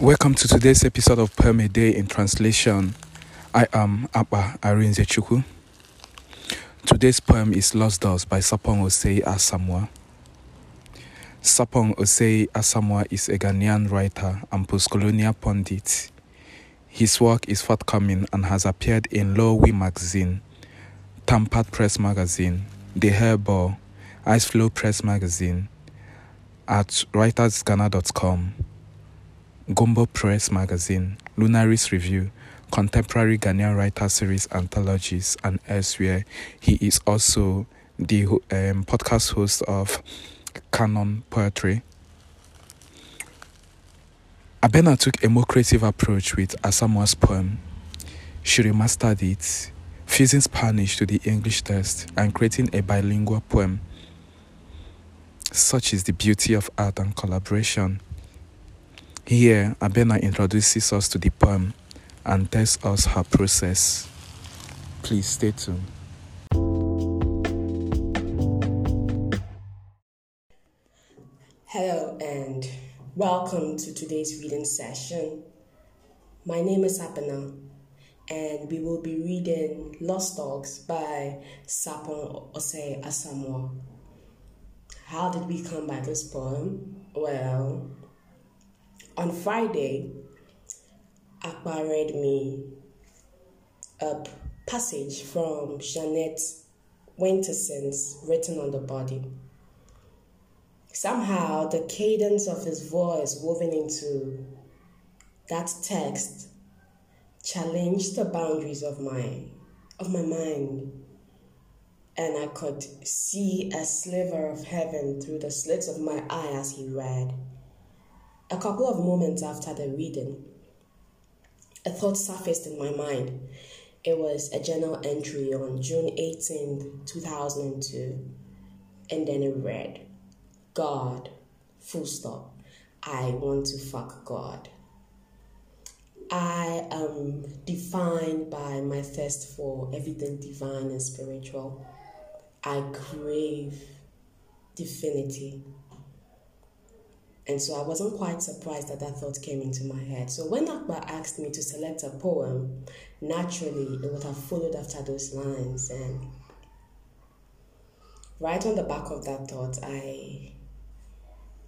Welcome to today's episode of a Day in Translation. I am Abba Arinze Chuku. Today's poem is Lost Dogs by Sapong Osei Asamoah. Sapong Osei Asamoah is a Ghanaian writer and post-colonial pundit. His work is forthcoming and has appeared in Lowe magazine, Tampat Press magazine, The Hairball, Ice Floe Press magazine, at writersghana.com, Gombo Press magazine, Lunaris Review, Contemporary Ghanaian Writer Series anthologies, and elsewhere. He is also the um, podcast host of Canon Poetry. Abena took a more creative approach with Asamoah's poem. She remastered it, fusing Spanish to the English text and creating a bilingual poem. Such is the beauty of art and collaboration. Here, Abena introduces us to the poem and tells us her process. Please stay tuned. Hello and welcome to today's reading session. My name is Abena and we will be reading Lost Dogs by Sapong Osei Asamoah. How did we come by this poem? Well, on Friday, Akbar read me a passage from Jeanette Winterson's Written on the Body. Somehow, the cadence of his voice woven into that text challenged the boundaries of my of my mind and I could see a sliver of heaven through the slits of my eye as he read. A couple of moments after the reading, a thought surfaced in my mind. It was a journal entry on June 18th, 2002, and then it read, God, full stop, I want to fuck God. I am defined by my thirst for everything divine and spiritual. I crave divinity. And so I wasn't quite surprised that that thought came into my head. So when Akbar asked me to select a poem, naturally it would have followed after those lines. And right on the back of that thought, I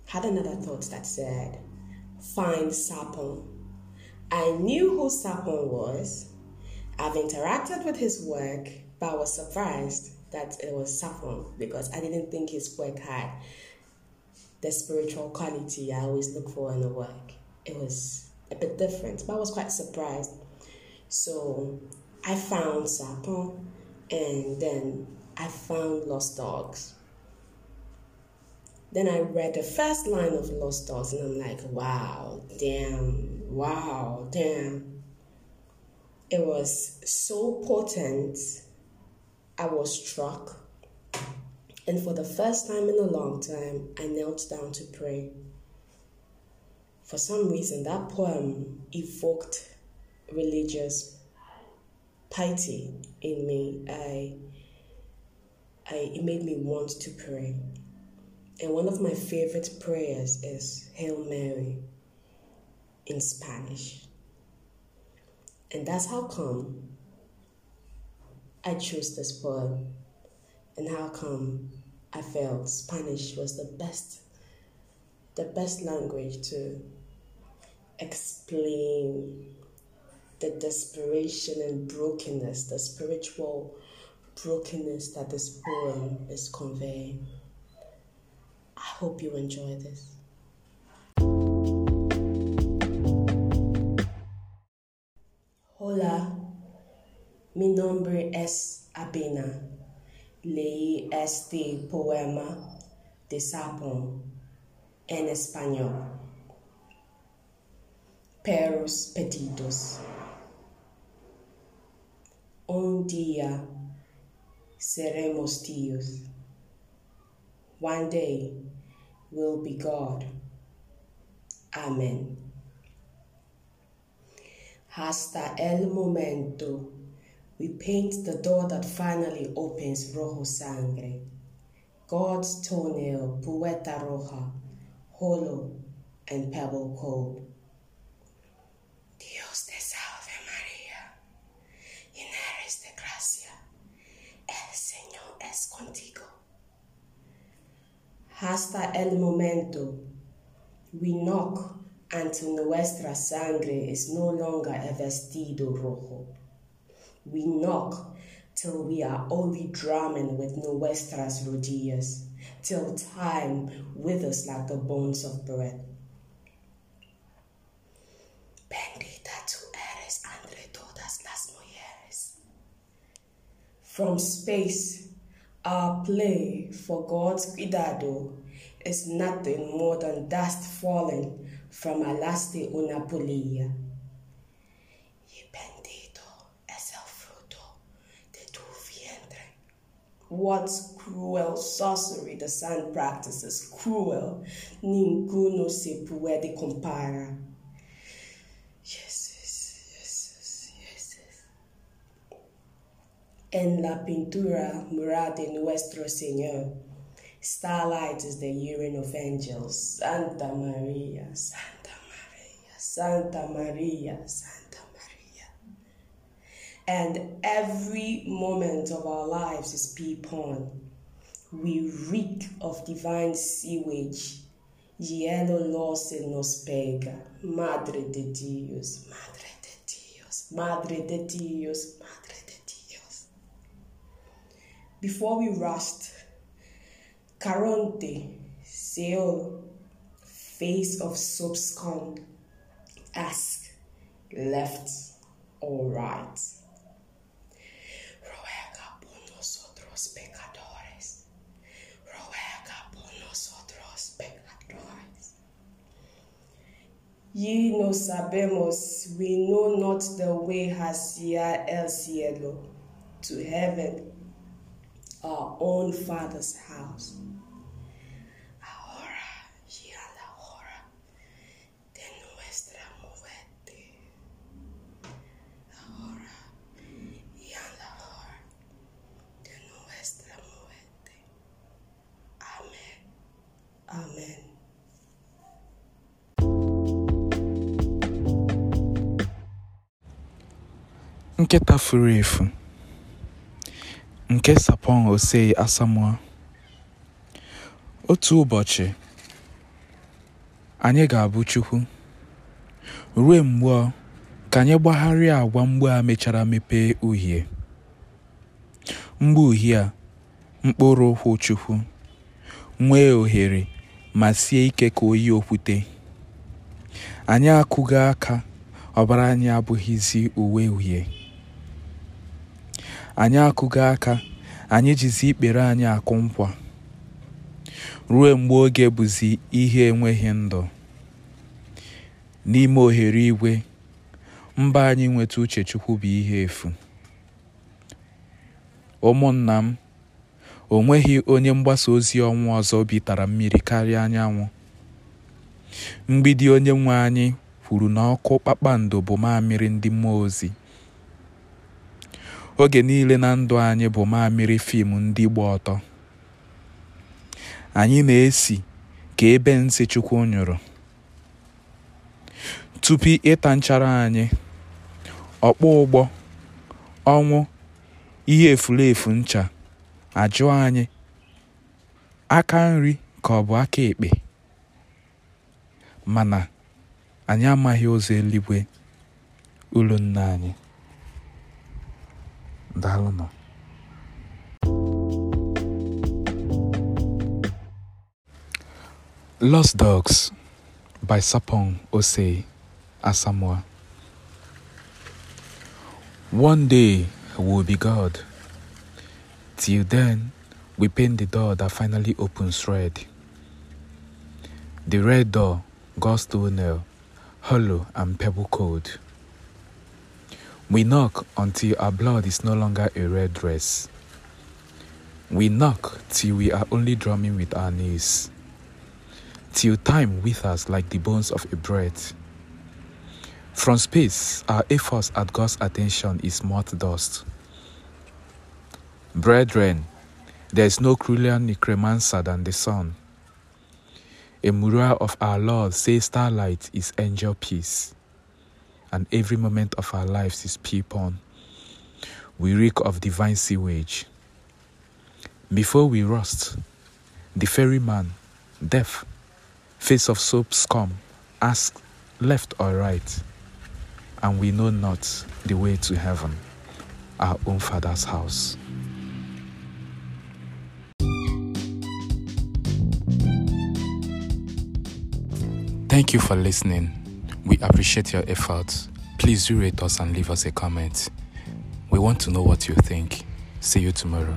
had another thought that said, Find Sapong. I knew who Sapong was. I've interacted with his work, but I was surprised that it was Sapong because I didn't think his work had the spiritual quality I always look for in a work. It was a bit different, but I was quite surprised. So I found Sapong and then I found Lost Dogs. Then I read the first line of Lost Dogs and I'm like, wow, damn, wow, damn. It was so potent, I was struck. And for the first time in a long time, I knelt down to pray. For some reason, that poem evoked religious piety in me. I, I, it made me want to pray. And one of my favorite prayers is Hail Mary in Spanish. And that's how come I chose this poem and how come I felt Spanish was the best the best language to explain the desperation and brokenness, the spiritual brokenness that this poem is conveying. I hope you enjoy this. Hola, mi nombre es Abena. leí este poema de Sapon en español. Perros petidos. Un día seremos tíos. One day will be God. Amen. Hasta el momento We paint the door that finally opens rojo sangre. God's toenail, puerta roja, hollow and pebble cold. Dios te salve María, llena eres de gracia, el Señor es contigo. Hasta el momento, we knock until nuestra sangre is no longer a vestido rojo. We knock till we are only drumming with nuestras rodillas, till time withers like the bones of bread. Bendita tú eres entre todas las mujeres. From space, our play for God's cuidado is nothing more than dust falling from alaste una polilla. What cruel sorcery the sun practices, cruel, ninguno se puede comparar. Jesus, Jesus, Jesus. En la pintura mural de Nuestro Señor, starlight is the urine of angels. Santa Maria, Santa Maria, Santa Maria, Santa Maria. And every moment of our lives is pee porn. We reek of divine sewage. Hielo lo se nos pega. Madre de Dios, Madre de Dios, Madre de Dios, Madre de Dios. Before we rushed, Caronte, Seol, face of soap scum, ask, left or right. Ye no sabemos, we know not the way hacia el cielo, to heaven, our own Father's house. Nkịta furu efu. Nke sapon osei asamoah otu ụbọchị anyị ga-abụ chukwu. Ruo mgbe ka anyị gbagharịa agwa mgbe a mechara mepee uhie. Mgbe uhie a mkpụrụ ụkwụ chukwu nwee ohere ma sie ike ka oyi okwute. Anyị akụghị aka ọbara anyị abụghịzi uwe uhie. Anyị akụghị aka anyị jizi ikpere anyị akụ nkwa ruo mgbe oge bụzi ihe enweghị ndụ. N'ime ohere igwe mba anyị nweta uche chukwu bụ ihe efu. Ụmụnna m o nweghị onye mgbasa ozi ọnwụ ọzọ bi tara mmiri karịa anyanwụ. Mgbidi onye nwe anyị kwuru na ọkụ kpakpando bụ mamịrị ndị mmụọ ozi. Oge niile na ndụ anyị bụ mamịrị fim ndị gba ọtọ. Anyị na-esi ka ebe nsị chukwu nyụrụ. Tupu ịta nchara anyị ọkpọ ụgbọ ọnwụ ihe efulefu ncha ajụ anyị aka nri ka ọ bụ aka ekpe. Mana anyị amaghị ụzọ eluigwe ụlọ nna anyị. Lost Dogs by Sapong Osei Asamoah One day we'll be God. Till then, we paint the door that finally opens red. The red door, God's toenail, hollow and pebble cold. We knock until our blood is no longer a red dress. We knock till we are only drumming with our knees. Till time withers like the bones of a breath. From space, our efforts at God's attention is moth dust. Brethren, there is no crueler necromancer than the sun. A mural of our Lord says starlight is angel peace, and every moment of our lives is pee porn. We reek of divine sewage. Before we rust, the ferryman, deaf, face of soap scum, ask left or right, and we know not the way to heaven, our own Father's house. Thank you for listening. We appreciate your efforts. Please do rate us and leave us a comment. We want to know what you think. See you tomorrow.